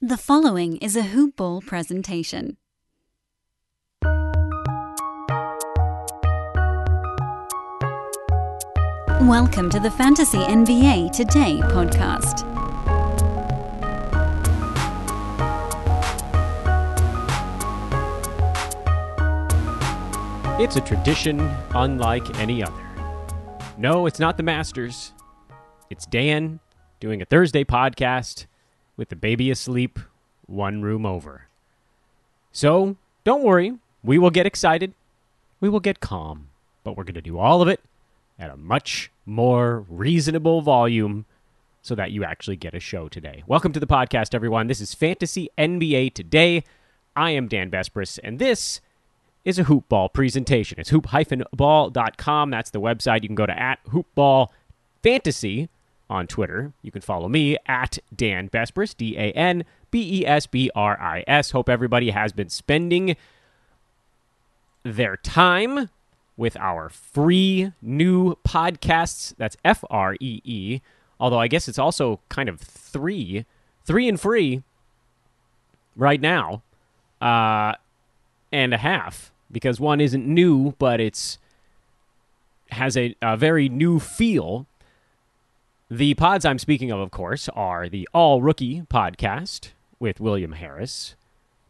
The following is a Hoop Ball presentation. Welcome to the Fantasy NBA Today podcast. It's a tradition unlike any other. No, it's not the Masters. It's Dan doing a Thursday podcast with the baby asleep, one room over. So, don't worry, we will get excited. We will get calm. But we're going to do all of it at a much more reasonable volume so that you actually get a show today. Welcome to the podcast, everyone. This is Fantasy NBA Today. I am Dan Besbris, and this is a hoop ball presentation. It's hoop-ball.com. That's the website. You can go to at hoopball fantasy on Twitter. You can follow me at Dan Besbris, D A N B E S B R I S. Hope everybody has been spending their time with our free new podcasts. That's F R E E. Although I guess it's also kind of three, three and free right now, uh, and a half because one isn't new, but it's has a, a very new feel. The pods I'm speaking of, of course, are the All Rookie podcast with William Harris,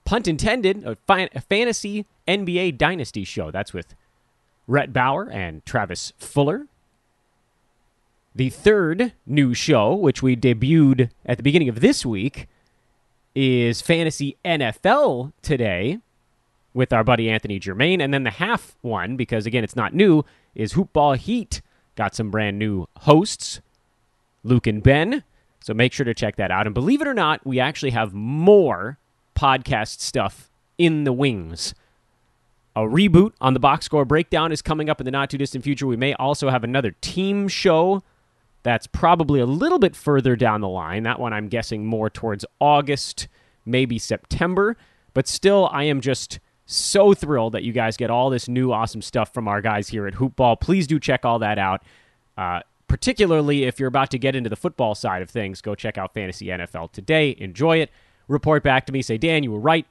Punt Intended, a, fi- a fantasy NBA dynasty show. That's with Rhett Bauer and Travis Fuller. The third new show, which we debuted at the beginning of this week, is Fantasy NFL today with our buddy Anthony Germain. And then the half one, because again, it's not new, is Hoopball Heat. Got some brand new hosts, Luke and Ben. So make sure to check that out. And believe it or not, we actually have more podcast stuff in the wings. A reboot on the box score breakdown is coming up in the not too distant future. We may also have another team show that's probably a little bit further down the line. That one I'm guessing more towards August, maybe September. But still, I am just so thrilled that you guys get all this new awesome stuff from our guys here at Hoopball. Please do check all that out. Uh, particularly if you're about to get into the football side of things, go check out Fantasy NFL today. Enjoy it. Report back to me. Say, Dan, you were right.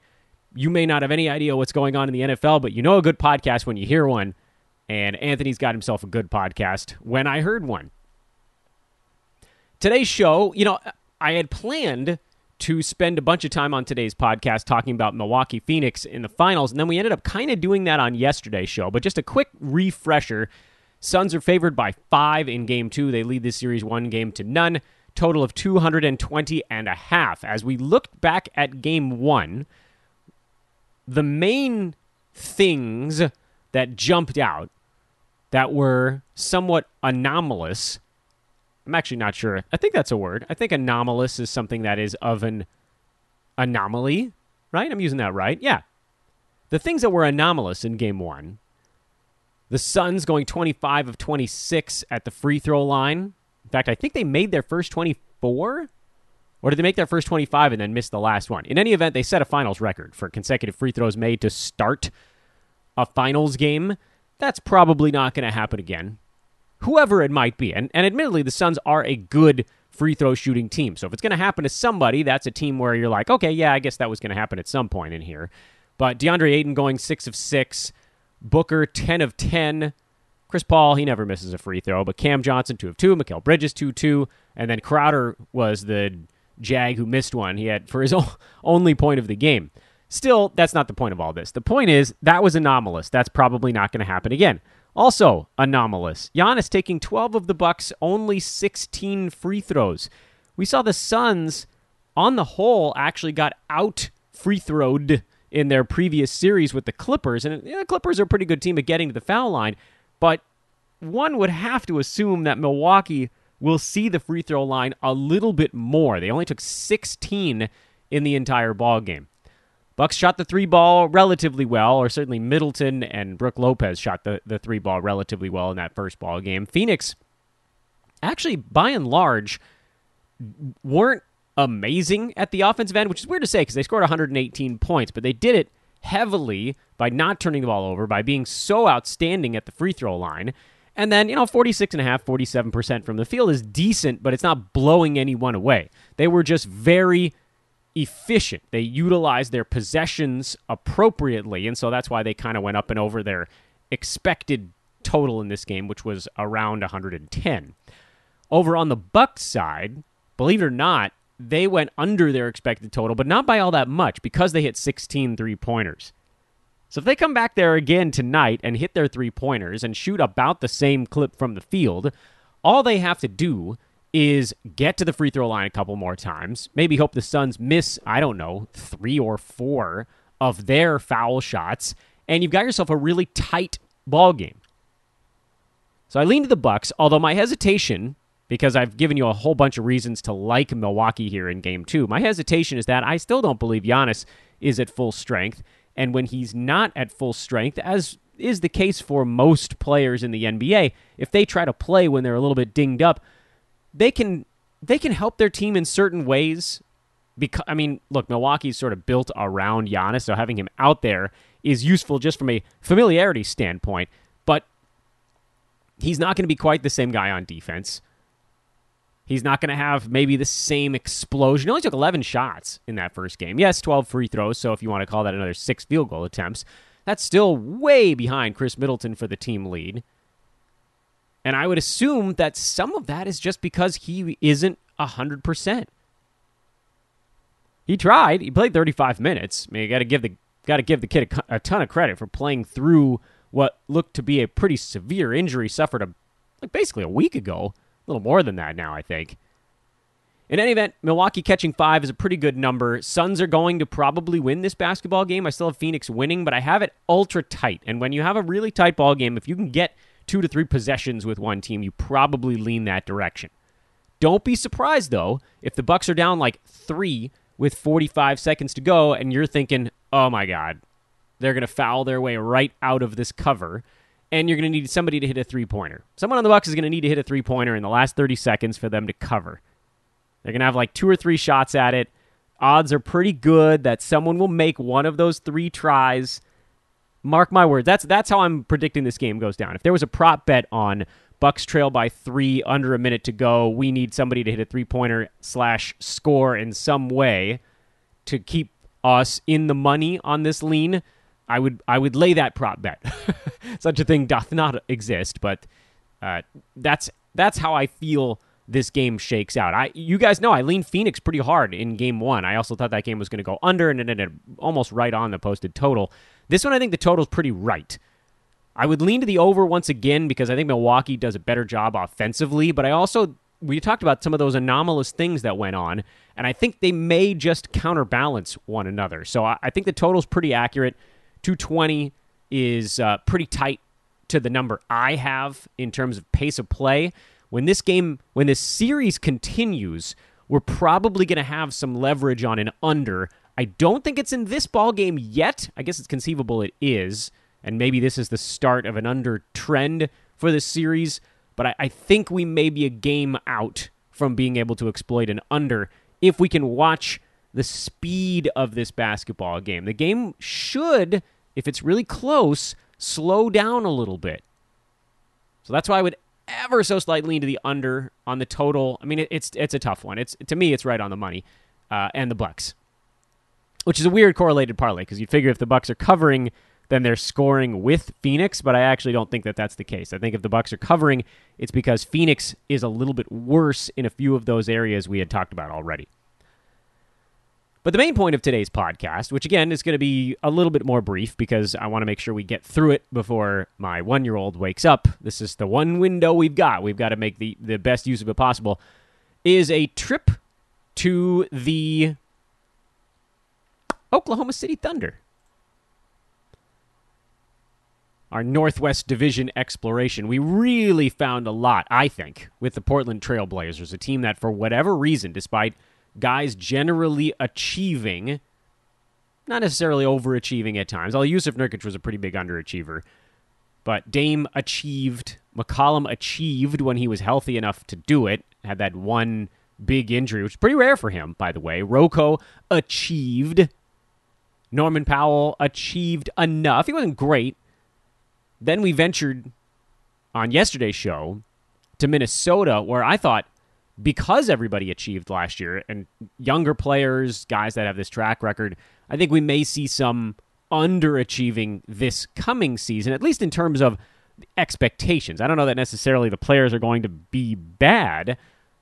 You may not have any idea what's going on in the NFL, but you know a good podcast when you hear one. And Anthony's got himself a good podcast when I heard one. Today's show, you know, I had planned to spend a bunch of time on today's podcast talking about Milwaukee Phoenix in the finals, and then we ended up kind of doing that on yesterday's show. But just a quick refresher Suns are favored by five in game two. They lead this series one game to none, total of 220 and a half. As we looked back at game one, the main things that jumped out that were somewhat anomalous I'm actually not sure. I think that's a word. I think anomalous is something that is of an anomaly, right? I'm using that right. Yeah. The things that were anomalous in game one the Suns going 25 of 26 at the free throw line. In fact, I think they made their first 24. Or did they make their first 25 and then miss the last one? In any event, they set a finals record for consecutive free throws made to start a finals game. That's probably not going to happen again whoever it might be. And, and admittedly, the Suns are a good free throw shooting team. So if it's going to happen to somebody, that's a team where you're like, okay, yeah, I guess that was going to happen at some point in here. But DeAndre Ayton going six of six, Booker ten of ten, Chris Paul he never misses a free throw, but Cam Johnson two of two, Mikal Bridges two two, and then Crowder was the jag who missed one. He had for his only point of the game. Still, that's not the point of all this. The point is that was anomalous. That's probably not going to happen again. Also anomalous. Giannis taking 12 of the Bucks, only 16 free throws. We saw the Suns, on the whole, actually got out free throwed in their previous series with the Clippers, and the Clippers are a pretty good team at getting to the foul line. But one would have to assume that Milwaukee will see the free throw line a little bit more. They only took 16 in the entire ball game. Bucks shot the three ball relatively well, or certainly Middleton and Brook Lopez shot the, the three ball relatively well in that first ball game. Phoenix, actually, by and large, weren't amazing at the offensive end, which is weird to say because they scored 118 points, but they did it heavily by not turning the ball over, by being so outstanding at the free throw line. And then, you know, 46.5, 47% from the field is decent, but it's not blowing anyone away. They were just very efficient. They utilized their possessions appropriately, and so that's why they kind of went up and over their expected total in this game, which was around 110. Over on the Bucks side, believe it or not, they went under their expected total, but not by all that much because they hit 16 three pointers. So if they come back there again tonight and hit their three pointers and shoot about the same clip from the field, all they have to do is get to the free throw line a couple more times. Maybe hope the Suns miss, I don't know, three or four of their foul shots, and you've got yourself a really tight ball game. So I lean to the Bucks, although my hesitation because I've given you a whole bunch of reasons to like Milwaukee here in game two. My hesitation is that I still don't believe Giannis is at full strength. And when he's not at full strength, as is the case for most players in the NBA, if they try to play when they're a little bit dinged up, they can they can help their team in certain ways. Because I mean, look, Milwaukee's sort of built around Giannis, so having him out there is useful just from a familiarity standpoint. But he's not going to be quite the same guy on defense. He's not going to have maybe the same explosion. He only took 11 shots in that first game. Yes, 12 free throws, so if you want to call that another six field goal attempts, that's still way behind Khris Middleton for the team lead. And I would assume that some of that is just because he isn't 100%. He tried. He played 35 minutes. I mean, you got to give the got to give the kid a, a, ton of credit for playing through what looked to be a pretty severe injury suffered a, like basically a week ago little more than that now, I think. In any event, Milwaukee catching five is a pretty good number. Suns are going to probably win this basketball game. I still have Phoenix winning, but I have it ultra tight. And when you have a really tight ball game, if you can get two to three possessions with one team, you probably lean that direction. Don't be surprised though if the Bucks are down like three with 45 seconds to go, and you're thinking, "Oh my God, they're going to foul their way right out of this cover." And you're going to need somebody to hit a three pointer. Someone on the Bucks is going to need to hit a three pointer in the last 30 seconds for them to cover. They're going to have like two or three shots at it. Odds are pretty good that someone will make one of those three tries. Mark my words. That's that's how I'm predicting this game goes down. If there was a prop bet on Bucks trail by three under a minute to go, we need somebody to hit a three pointer slash score in some way to keep us in the money on this lean. I would I would lay that prop bet. Such a thing doth not exist, but uh, that's that's how I feel this game shakes out. I you guys know I leaned Phoenix pretty hard in game one. I also thought that game was going to go under, and it ended almost right on the posted total. This one, I think the total's pretty right. I would lean to the over once again because I think Milwaukee does a better job offensively, but I also we talked about some of those anomalous things that went on, and I think they may just counterbalance one another. So I, I think the total's pretty accurate. 220 is uh, pretty tight to the number I have in terms of pace of play. When this game, when this series continues, we're probably going to have some leverage on an under. I don't think it's in this ball game yet. I guess it's conceivable it is, and maybe this is the start of an under trend for this series. But I, I think we may be a game out from being able to exploit an under if we can watch the speed of this basketball game. The game should, if it's really close, slow down a little bit. So that's why I would ever so slightly lean to the under on the total. I mean, it, it's it's a tough one. It's to me, it's right on the money, uh, and the Bucks, which is a weird correlated parlay because you'd figure if the Bucks are covering, then they're scoring with Phoenix. But I actually don't think that that's the case. I think if the Bucks are covering, it's because Phoenix is a little bit worse in a few of those areas we had talked about already. But the main point of today's podcast, which again is going to be a little bit more brief because I want to make sure we get through it before my one year old wakes up. This is the one window we've got. We've got to make the, the best use of it possible. Is a trip to the Oklahoma City Thunder. Our Northwest Division exploration. We really found a lot, I think, with the Portland Trailblazers, a team that, for whatever reason, despite guys generally achieving, not necessarily overachieving at times. Although Jusuf Nurkic was a pretty big underachiever, but Dame achieved, McCollum achieved when he was healthy enough to do it. Had that one big injury, which is pretty rare for him, by the way. Rocco achieved. Norman Powell achieved enough. He wasn't great. Then we ventured on yesterday's show to Minnesota, where I thought because everybody achieved last year and younger players, guys that have this track record, I think we may see some underachieving this coming season, at least in terms of expectations. I don't know that necessarily the players are going to be bad.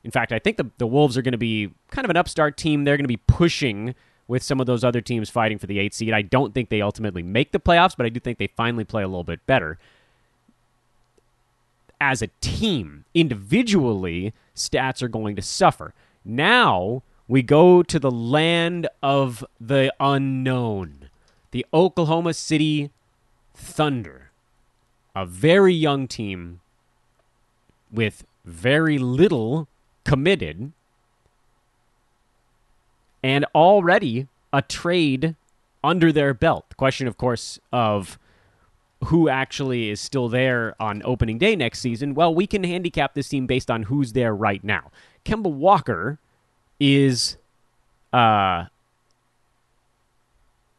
In fact, I think the, the Wolves are going to be kind of an upstart team. They're going to be pushing with some of those other teams fighting for the eight seed. I don't think they ultimately make the playoffs, but I do think they finally play a little bit better. As a team, individually, stats are going to suffer. Now we go to the land of the unknown, the Oklahoma City Thunder, a very young team with very little committed and already a trade under their belt. The question, of course, of who actually is still there on opening day next season, well, we can handicap this team based on who's there right now. Kemba Walker is uh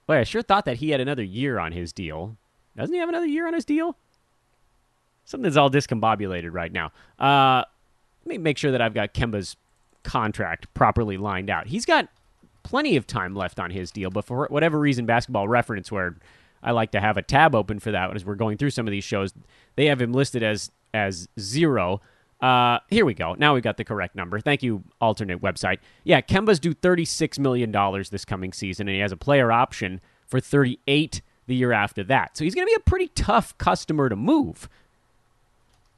Wait, I sure thought that he had another year on his deal. Doesn't he have another year on his deal? Something's all discombobulated right now. Uh let me make sure that I've got Kemba's contract properly lined out. He's got plenty of time left on his deal, but for whatever reason, Basketball Reference, where I like to have a tab open for that as we're going through some of these shows, they have him listed as as zero. Uh, here we go. Now we got the correct number. Thank you, alternate website. Yeah, Kemba's due $36 million this coming season, and he has a player option for 38 the year after that. So he's going to be a pretty tough customer to move.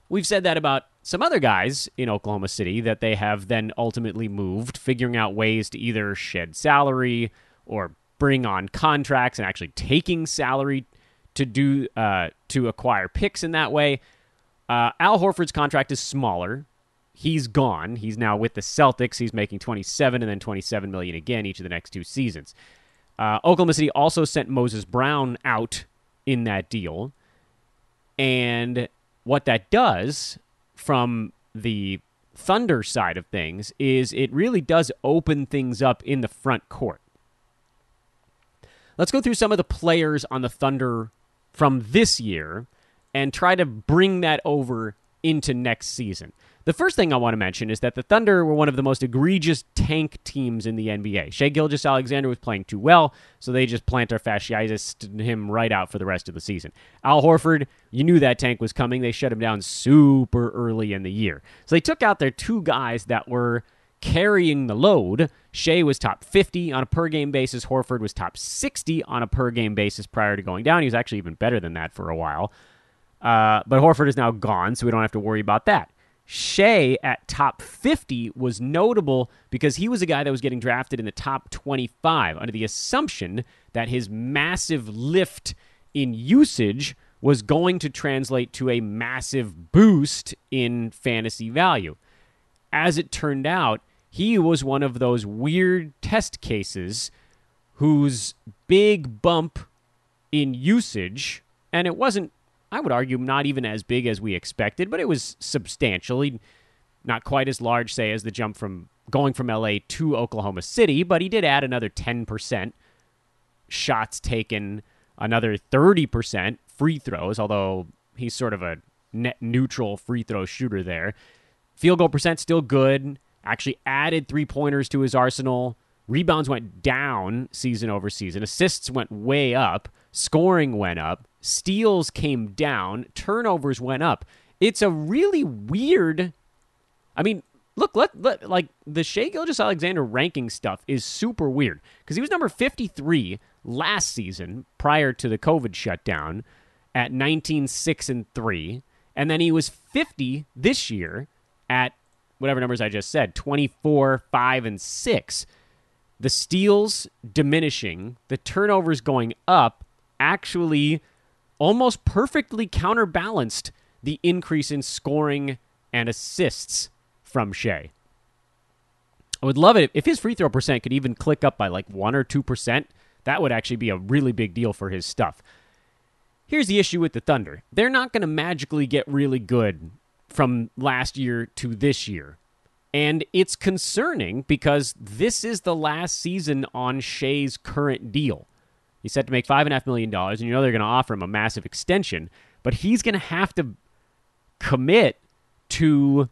We've said that about some other guys in Oklahoma City that they have then ultimately moved, figuring out ways to either shed salary or bring on contracts and actually taking salary to do uh, to acquire picks in that way. Uh, Al Horford's contract is smaller. He's gone. He's now with the Celtics. He's making 27 and then 27 million again each of the next two seasons. Uh, Oklahoma City also sent Moses Brown out in that deal. And what that does from the Thunder side of things is it really does open things up in the front court. Let's go through some of the players on the Thunder from this year and try to bring that over into next season. The first thing I want to mention is that the Thunder were one of the most egregious tank teams in the NBA. Shai Gilgeous-Alexander was playing too well, so they just plantar fasciitis him right out for the rest of the season. Al Horford, you knew that tank was coming. They shut him down super early in the year. So they took out their two guys that were carrying the load. Shai was top 50 on a per game basis. Horford was top 60 on a per game basis prior to going down. He was actually even better than that for a while. Uh, but Horford is now gone, so we don't have to worry about that. Shai at top 50 was notable because he was a guy that was getting drafted in the top 25 under the assumption that his massive lift in usage was going to translate to a massive boost in fantasy value. As it turned out, he was one of those weird test cases whose big bump in usage, and it wasn't I would argue not even as big as we expected, but it was substantially not quite as large, say, as the jump from going from LA to Oklahoma City, but he did add another 10% shots taken, another 30% free throws, although he's sort of a net neutral free throw shooter there. Field goal percent still good. Actually added three pointers to his arsenal. Rebounds went down season over season. Assists went way up. Scoring went up steals came down, turnovers went up. It's a really weird. I mean, look, let, let like the Shai Gilgeous-Alexander ranking stuff is super weird because he was number 53 last season prior to the COVID shutdown at 19 6 and 3 and then he was 50 this year at whatever numbers I just said 24 5 and 6 the steals diminishing the turnovers going up actually almost perfectly counterbalanced the increase in scoring and assists from Shai. I would love it if his free throw percent could even click up by like 1 or 2%. That would actually be a really big deal for his stuff. Here's the issue with the Thunder they're not going to magically get really good from last year to this year. And it's concerning because this is the last season on Shai's current deal. He's set to make five and a half million dollars, and you know they're going to offer him a massive extension, but he's going to have to commit to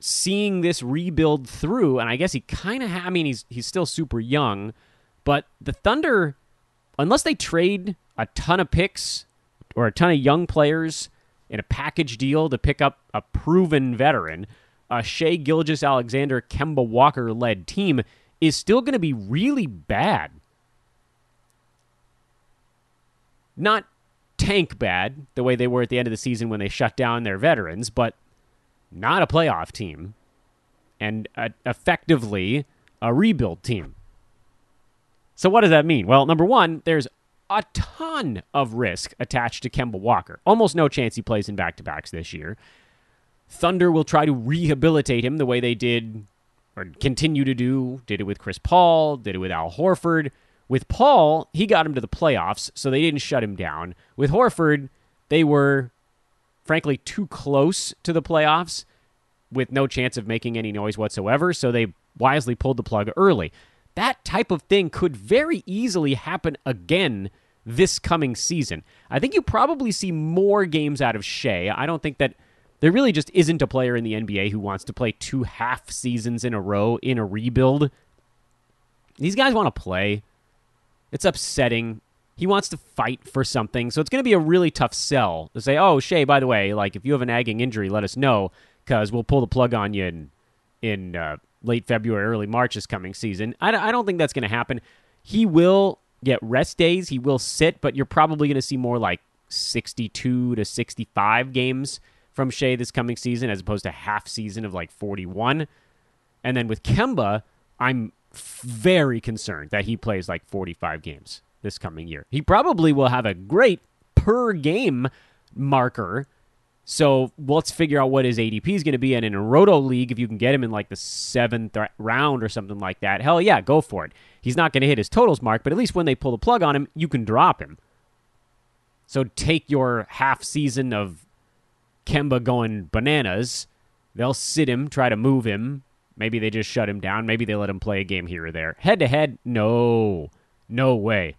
seeing this rebuild through, and I guess he kind of. Ha- I mean, he's he's still super young, but the Thunder, unless they trade a ton of picks or a ton of young players in a package deal to pick up a proven veteran, a Shai Gilgeous-Alexander Kemba Walker led team is still going to be really bad. Not tank bad the way they were at the end of the season when they shut down their veterans, but not a playoff team and uh, effectively a rebuild team. So, what does that mean? Well, number one, there's a ton of risk attached to Kemba Walker. Almost no chance he plays in back to backs this year. Thunder will try to rehabilitate him the way they did or continue to do. Did it with Chris Paul, did it with Al Horford. With Paul, he got him to the playoffs, so they didn't shut him down. With Horford, they were frankly too close to the playoffs with no chance of making any noise whatsoever, so they wisely pulled the plug early. That type of thing could very easily happen again this coming season. I think you probably see more games out of Shai. I don't think that there really just isn't a player in the NBA who wants to play two half seasons in a row in a rebuild. These guys want to play. It's upsetting. He wants to fight for something, so it's going to be a really tough sell to say, "Oh, Shai, by the way, like if you have an nagging injury, let us know because we'll pull the plug on you in in uh, late February, early March this coming season." I, I don't think that's going to happen. He will get rest days. He will sit, but you're probably going to see more like 62 to 65 games from Shai this coming season as opposed to half season of like 41. And then with Kemba, I'm very concerned that he plays like 45 games this coming year. He probably will have a great per game marker. So let's figure out what his ADP is going to be. And in a roto league, if you can get him in like the seventh round or something like that, hell yeah, go for it. He's not going to hit his totals mark, but at least when they pull the plug on him, you can drop him. So take your half season of Kemba going bananas. They'll sit him, try to move him. Maybe they just shut him down. Maybe they let him play a game here or there. Head to head, no. No way.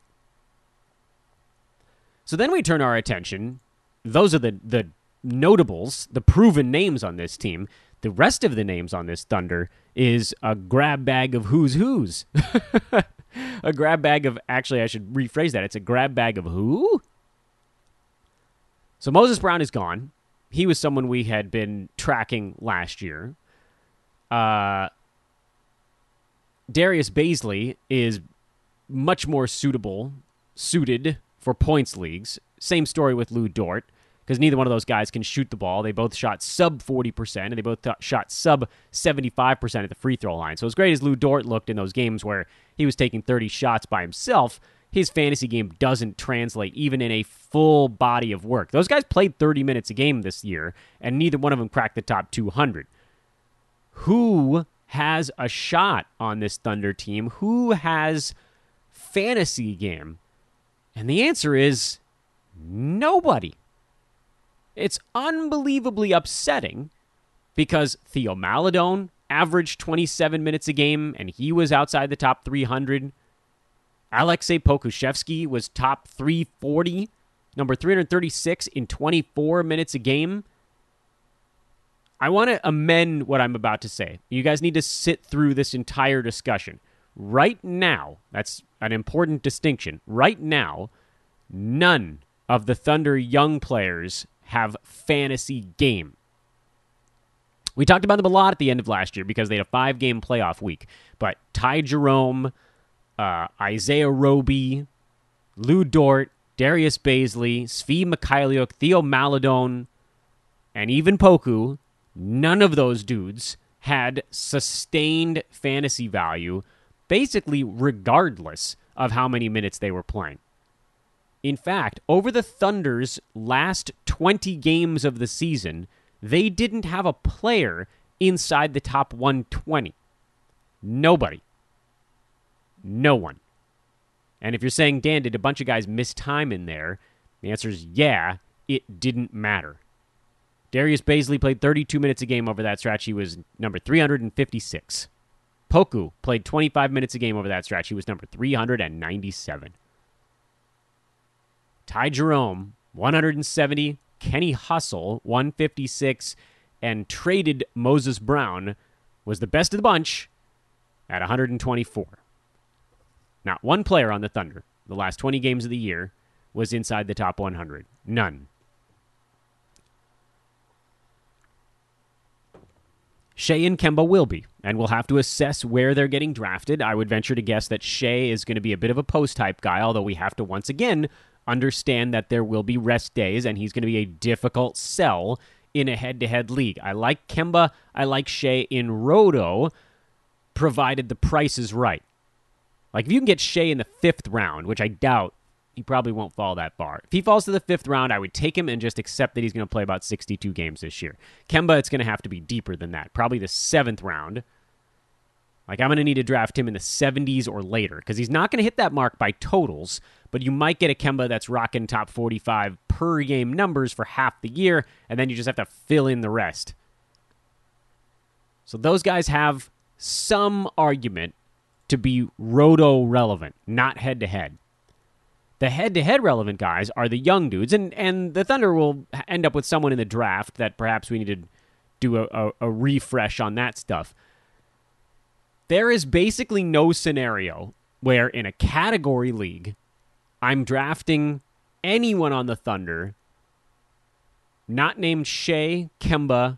So then we turn our attention. Those are the, the notables, the proven names on this team. The rest of the names on this Thunder is a grab bag of who's who's. a grab bag of, actually, I should rephrase that. It's a grab bag of who? So Moses Brown is gone he was someone we had been tracking last year. Uh, Darius Bazley is much more suitable, suited for points leagues. Same story with Lu Dort, because neither one of those guys can shoot the ball. They both shot sub 40%, and they both th- shot sub 75% at the free throw line. So, as great as Lu Dort looked in those games where he was taking 30 shots by himself, his fantasy game doesn't translate even in a full body of work. Those guys played 30 minutes a game this year, and neither one of them cracked the top 200. Who has a shot on this Thunder team? Who has fantasy game? And the answer is nobody. It's unbelievably upsetting because Theo Maledon averaged 27 minutes a game and he was outside the top 300. Aleksej Pokusevski was top 340, number 336 in 24 minutes a game. I want to amend what I'm about to say. You guys need to sit through this entire discussion. Right now, that's an important distinction. Right now, none of the Thunder young players have fantasy game. We talked about them a lot at the end of last year because they had a five game playoff week. But Ty Jerome, uh, Isaiah Roby, Lu Dort, Darius Bazley, Svi Mykhailiuk, Theo Maledon, and even Poku, none of those dudes had sustained fantasy value, basically regardless of how many minutes they were playing. In fact, over the Thunder's last 20 games of the season, they didn't have a player inside the top 120. Nobody. No one. And if you're saying, Dan, did a bunch of guys miss time in there? The answer is yeah, it didn't matter. Darius Bazley played 32 minutes a game over that stretch. He was number 356. Poku played 25 minutes a game over that stretch. He was number 397. Ty Jerome, 170. Kenny Hustle, 156. and traded Moses Brown was the best of the bunch at 124. Not one player on the Thunder, the last 20 games of the year, was inside the top 100. None. Shai and Kemba will be, and we'll have to assess where they're getting drafted. I would venture to guess that Shai is going to be a bit of a post type guy, although we have to once again understand that there will be rest days, and he's going to be a difficult sell in a head to head league. I like Kemba, I like Shai in Roto, provided the price is right. Like if you can get Shai in the fifth round, which I doubt he probably won't fall that far. If he falls to the fifth round, I would take him and just accept that he's going to play about 62 games this year. Kemba, it's going to have to be deeper than that. Probably the seventh round. Like, I'm going to need to draft him in the 70s or later because he's not going to hit that mark by totals, but you might get a Kemba that's rocking top 45 per game numbers for half the year, and then you just have to fill in the rest. So, those guys have some argument to be roto relevant, not head to head. The head-to-head relevant guys are the young dudes, and and the Thunder will end up with someone in the draft that perhaps we need to do a, a, a refresh on that stuff. There is basically no scenario where in a category league, I'm drafting anyone on the Thunder, not named Shai, Kemba,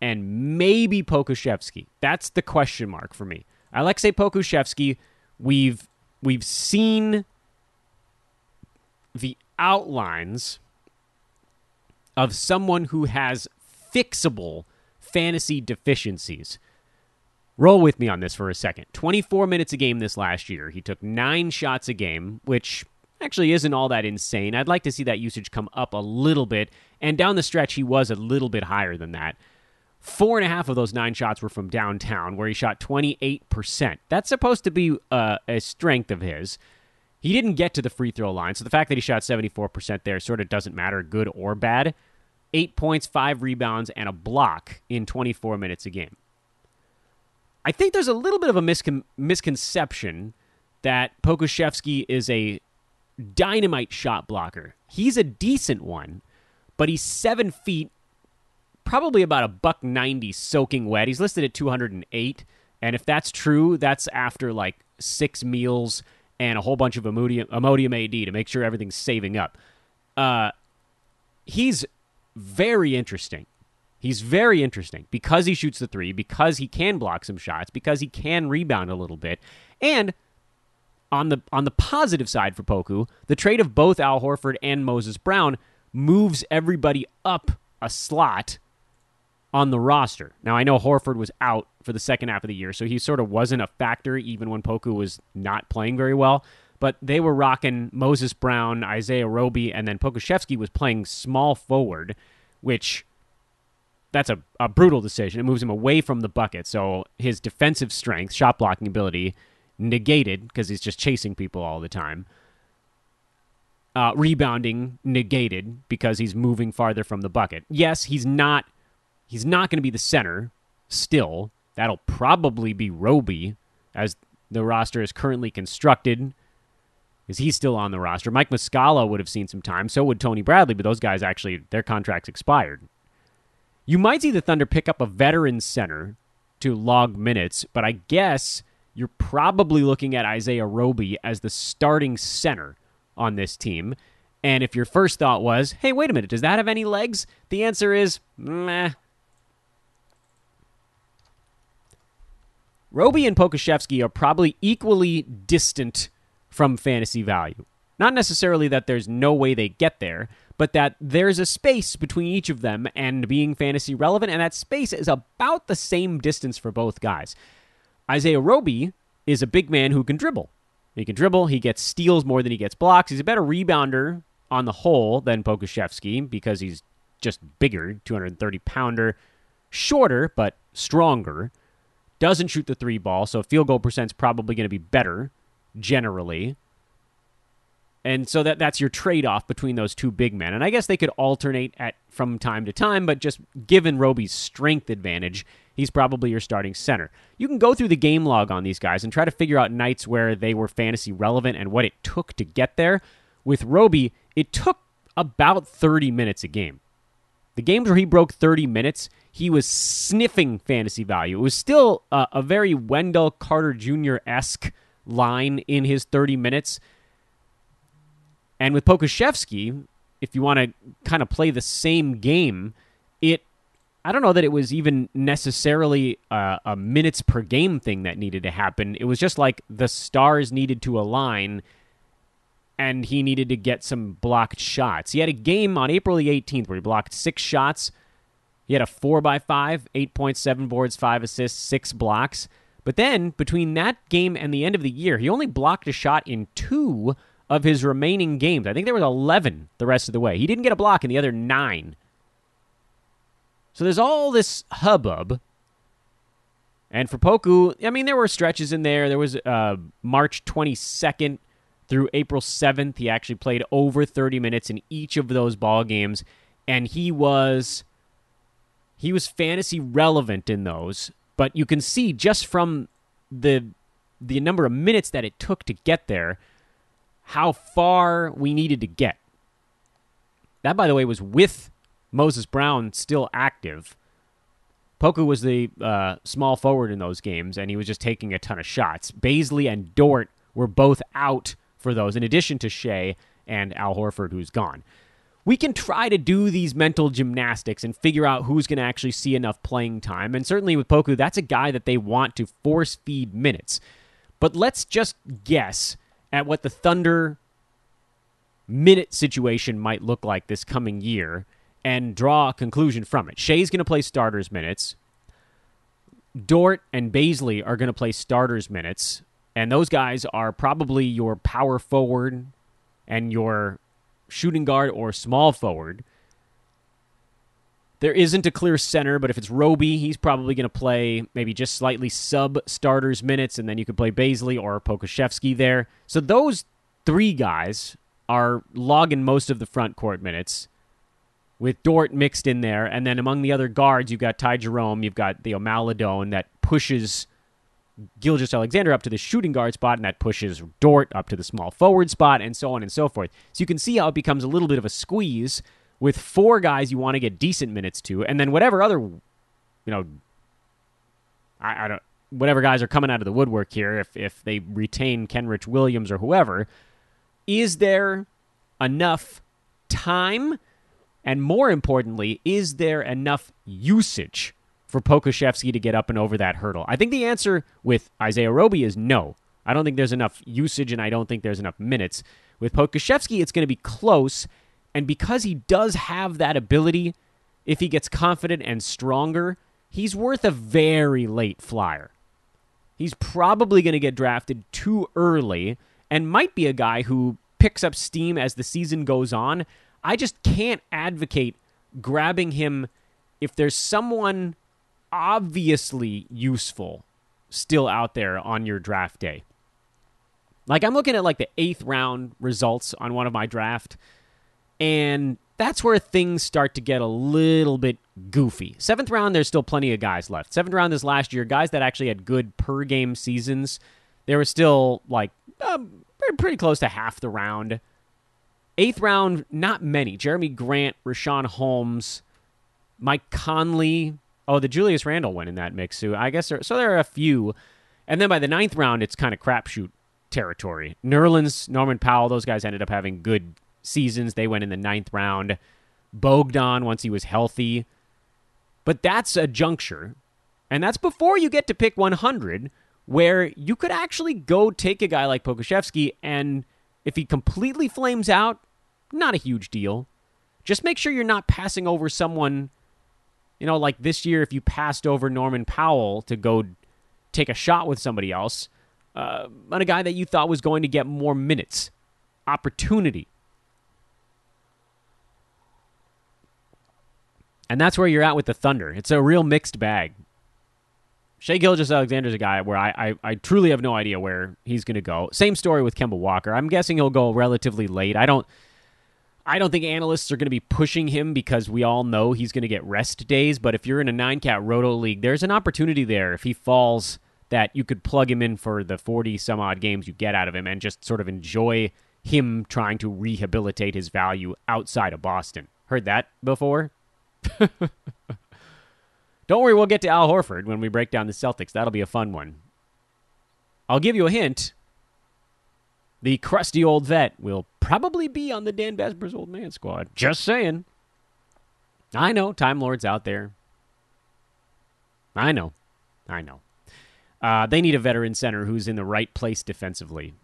and maybe Pokusevski. That's the question mark for me. Aleksej Pokusevski, we've we've seen the outlines of someone who has fixable fantasy deficiencies. Roll with me on this for a second. 24 minutes a game this last year. He took nine shots a game, which actually isn't all that insane. I'd like to see that usage come up a little bit. And down the stretch, he was a little bit higher than that. Four and a half of those nine shots were from downtown, where he shot 28%. That's supposed to be uh, a strength of his. He didn't get to the free throw line, so the fact that he shot 74% there sort of doesn't matter, good or bad. Eight points, five rebounds, and a block in 24 minutes a game. I think there's a little bit of a miscon- misconception that Pokusevski is a dynamite shot blocker. He's a decent one, but he's seven feet, probably about a buck 90 soaking wet. He's listed at 208. And if that's true, that's after like six meals and a whole bunch of Imodium AD to make sure everything's saving up. Uh, he's very interesting. He's very interesting because he shoots the three, because he can block some shots, because he can rebound a little bit, and on the on the positive side for Poku, the trade of both Al Horford and Moses Brown moves everybody up a slot on the roster. Now I know Horford was out for the second half of the year, so he sort of wasn't a factor even when Poku was not playing very well. But they were rocking Moses Brown, Isaiah Roby, and then Pokusevski was playing small forward, which that's a, a brutal decision. It moves him away from the bucket. So his defensive strength, shot blocking ability, negated because he's just chasing people all the time. Uh, rebounding negated because he's moving farther from the bucket. Yes, he's not he's not going to be the center still. That'll probably be Roby as the roster is currently constructed. Is he still on the roster? Mike Muscala would have seen some time. So would Tony Bradley, but those guys actually, their contracts expired. You might see the Thunder pick up a veteran center to log minutes, but I guess you're probably looking at Isaiah Roby as the starting center on this team. And if your first thought was, hey, wait a minute, does that have any legs? The answer is, meh, Roby and Pokusevski are probably equally distant from fantasy value. Not necessarily that there's no way they get there, but that there's a space between each of them and being fantasy relevant, and that space is about the same distance for both guys. Isaiah Roby is a big man who can dribble. He can dribble, he gets steals more than he gets blocks. He's a better rebounder on the whole than Pokusevski because he's just bigger, 230 pounder, shorter, but stronger doesn't shoot the three ball, so field goal percent's probably going to be better generally. And so that that's your trade-off between those two big men. And I guess they could alternate at from time to time, but just given Roby's strength advantage, he's probably your starting center. You can go through the game log on these guys and try to figure out nights where they were fantasy relevant and what it took to get there. With Roby, it took about 30 minutes a game. The games where he broke 30 minutes, he was sniffing fantasy value. It was still a, a very Wendell Carter Jr. esque line in his 30 minutes. And with Pokusevski, if you want to kind of play the same game, it I don't know that it was even necessarily a, a, minutes per game thing that needed to happen. It was just like the stars needed to align and he needed to get some blocked shots. He had a game on April the 18th where he blocked six shots. He had a 4 by 5 8.7 boards, 5 assists, 6 blocks. But then between that game and the end of the year, he only blocked a shot in two of his remaining games. I think there was 11 the rest of the way. He didn't get a block in the other nine. So there's all this hubbub. And for Poku, I mean, there were stretches in there. There was uh, March 22nd through April 7th. He actually played over 30 minutes in each of those ball games, and he was he was fantasy relevant in those. But you can see just from the the number of minutes that it took to get there, how far we needed to get. That, by the way, was with Moses Brown still active. Poku was the uh, small forward in those games, and he was just taking a ton of shots. Bazley and Dort were both out for those, in addition to Shai and Al Horford, who's gone. We can try to do these mental gymnastics and figure out who's going to actually see enough playing time. And certainly with Poku, that's a guy that they want to force feed minutes. But let's just guess at what the Thunder minute situation might look like this coming year and draw a conclusion from it. Shai's going to play starters minutes. Dort and Bazley are going to play starters minutes, and those guys are probably your power forward and your shooting guard or small forward. There isn't a clear center, but if it's Roby, he's probably going to play maybe just slightly sub starters minutes, and then you could play Bazley or Pokusevski there. So those three guys are logging most of the front court minutes with Dort mixed in there. And then among the other guards, you've got Ty Jerome, you've got the Maledon that pushes Gilgeous-Alexander up to the shooting guard spot, and that pushes Dort up to the small forward spot, and so on and so forth. So you can see how it becomes a little bit of a squeeze with four guys you want to get decent minutes to, and then whatever other, you know, I, I don't, whatever guys are coming out of the woodwork here, if if they retain Kenrich Williams or whoever, is there enough time? And more importantly, is there enough usage for Pokusevski to get up and over that hurdle? I think the answer with Isaiah Roby is no. I don't think there's enough usage and I don't think there's enough minutes. With Pokusevski, it's going to be close. And because he does have that ability, if he gets confident and stronger, he's worth a very late flyer. He's probably going to get drafted too early and might be a guy who picks up steam as the season goes on I just can't advocate grabbing him if there's someone obviously useful still out there on your draft day. Like I'm looking at like the 8th round results on one of my draft and that's where things start to get a little bit goofy. 7th round there's still plenty of guys left. 7th round this last year guys that actually had good per game seasons. There were still like um, pretty close to half the round. Eighth round, not many. Jerami Grant, Richaun Holmes, Mike Conley. Oh, the Julius Randle went in that mix too. I guess there, so. There are a few, and then by the ninth round, it's kind of crapshoot territory. Nerlens, Norman Powell, those guys ended up having good seasons. They went in the ninth round. Bogdan once he was healthy, but that's a juncture, and that's before you get to pick 100, where you could actually go take a guy like Pokusevski and if he completely flames out, not a huge deal. Just make sure you're not passing over someone, you know, like this year, if you passed over Norman Powell to go take a shot with somebody else, uh, on a guy that you thought was going to get more minutes, opportunity. And that's where you're at with the Thunder. It's a real mixed bag. Shai Gilgeous-Alexander's a guy where I, I, I truly have no idea where he's going to go. Same story with Kemba Walker. I'm guessing he'll go relatively late. I don't I don't think analysts are going to be pushing him because we all know he's going to get rest days. But if you're in a nine cat roto league, there's an opportunity there if he falls that you could plug him in for the 40 some odd games you get out of him and just sort of enjoy him trying to rehabilitate his value outside of Boston. Heard that before? Don't worry, we'll get to Al Horford when we break down the Celtics. That'll be a fun one. I'll give you a hint. The crusty old vet will probably be on the Dan Besbris old man squad. Just saying. I know, Time Lord's out there. I know. I know. Uh, they need a veteran center who's in the right place defensively.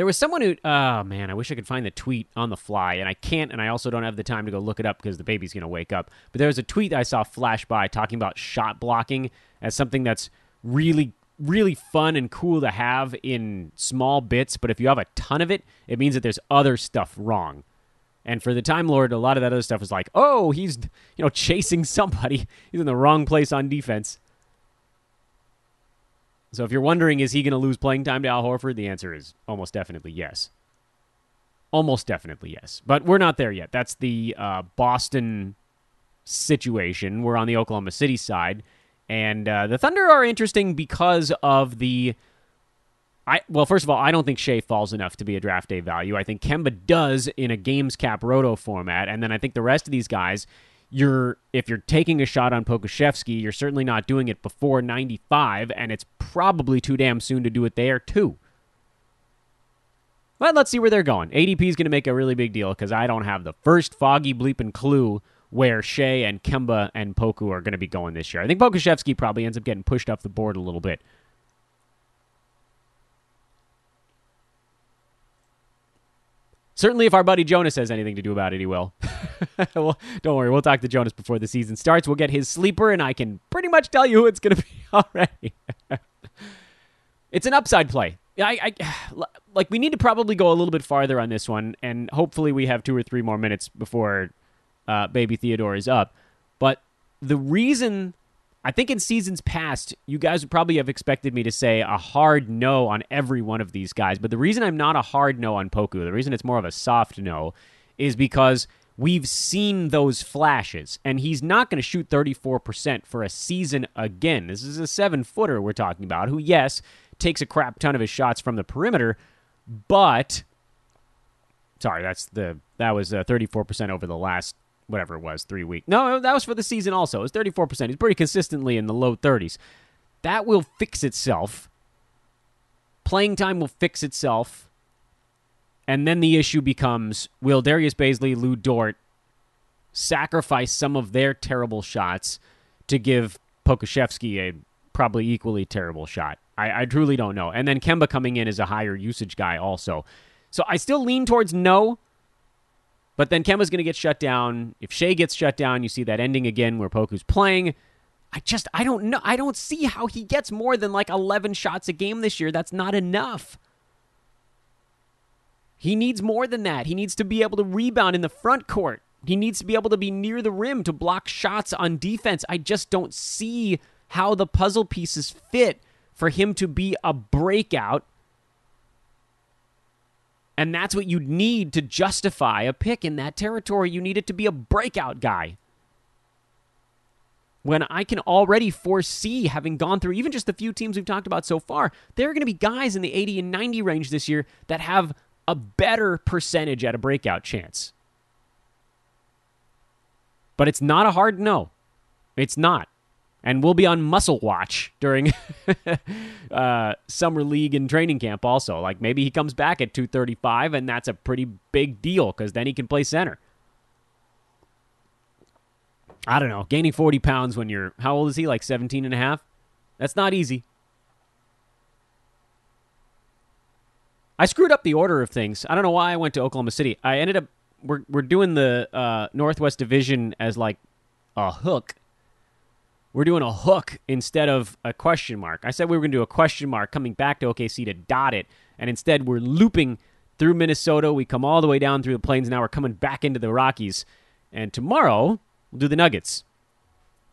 There was someone who, oh man, I wish I could find the tweet on the fly, and I can't, and I also don't have the time to go look it up because the baby's going to wake up. But there was a tweet I saw flash by talking about shot blocking as something that's really, really fun and cool to have in small bits. But if you have a ton of it, it means that there's other stuff wrong. And for the Time Lord, a lot of that other stuff is like, oh, he's you know chasing somebody. He's in the wrong place on defense. So if you're wondering, is he going to lose playing time to Al Horford? The answer is almost definitely yes. Almost definitely yes. But we're not there yet. That's the uh, Boston situation. We're on the Oklahoma City side. And uh, the Thunder are interesting because of the. I, well, first of all, I don't think Shai falls enough to be a draft day value. I think Kemba does in a games cap roto format, and then I think the rest of these guys, you're if you're taking a shot on Pokusevski, you're certainly not doing it before 95, and it's probably too damn soon to do it there too. But let's see where they're going. ADP is going to make a really big deal because I don't have the first foggy bleeping clue where Shai and Kemba and Poku are going to be going this year. I think Pokusevski probably ends up getting pushed off the board a little bit. Certainly, if our buddy Jonas has anything to do about it, he will. well, don't worry, we'll talk to Jonas before the season starts. We'll get his sleeper, and I can pretty much tell you who it's going to be already. it's an upside play. I, I, like we need to probably go a little bit farther on this one, and hopefully we have two or three more minutes before uh, Baby Theodore is up. But the reason I think in seasons past, you guys would probably have expected me to say a hard no on every one of these guys. But the reason I'm not a hard no on Poku, the reason it's more of a soft no, is because we've seen those flashes. And he's not going to shoot 34% for a season again. This is a seven footer we're talking about, who, yes, takes a crap ton of his shots from the perimeter, but. Sorry, that's the that was uh, 34% over the last whatever it was, three weeks. No, that was for the season also. It was 34%. He's pretty consistently in the low 30s. That will fix itself. Playing time will fix itself. And then the issue becomes will Darius Bazley, Lu Dort sacrifice some of their terrible shots to give Pokusevski a probably equally terrible shot? I, I truly don't know. And then Kemba coming in as a higher usage guy also. So I still lean towards no. But then Kemba's going to get shut down. If Shai gets shut down, you see that ending again where Poku's playing. I just I don't know. I don't see how he gets more than like 11 shots a game this year. That's not enough. He needs more than that. He needs to be able to rebound in the front court. He needs to be able to be near the rim to block shots on defense. I just don't see how the puzzle pieces fit for him to be a breakout and that's what you need to justify a pick in that territory. You need it to be a breakout guy. When I can already foresee, having gone through even just the few teams we've talked about so far, there are going to be guys in the 80 and 90 range this year that have a better percentage at a breakout chance. But it's not a hard no. It's not and we'll be on muscle watch during uh, summer league and training camp also. Like maybe he comes back at 235 and that's a pretty big deal because then he can play center. I don't know. Gaining 40 pounds when you're how old is he? Like 17 and a half? That's not easy. I screwed up the order of things. I don't know why i went to oklahoma city. I ended up we're, we're doing the uh, northwest division as like a hook we're doing a hook instead of a question mark. I said we were going to do a question mark coming back to OKC to dot it, and instead we're looping through Minnesota. We come all the way down through the plains. Now we're coming back into the Rockies. And tomorrow we'll do the Nuggets.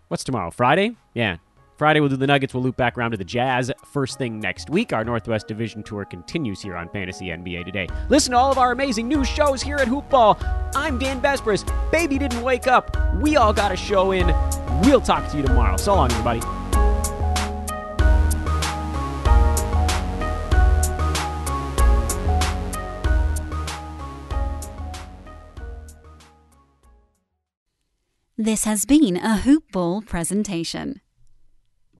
What's tomorrow? Friday? Yeah. Friday we'll do the Nuggets. We'll loop back around to the Jazz first thing next week. Our Northwest Division tour continues here on Fantasy NBA Today. Listen to all of our amazing new shows here at Hoopball. I'm Dan Besbris. Baby didn't wake up. We all got a show in. We'll talk to you tomorrow. So long, everybody. This has been a Hoop Ball presentation.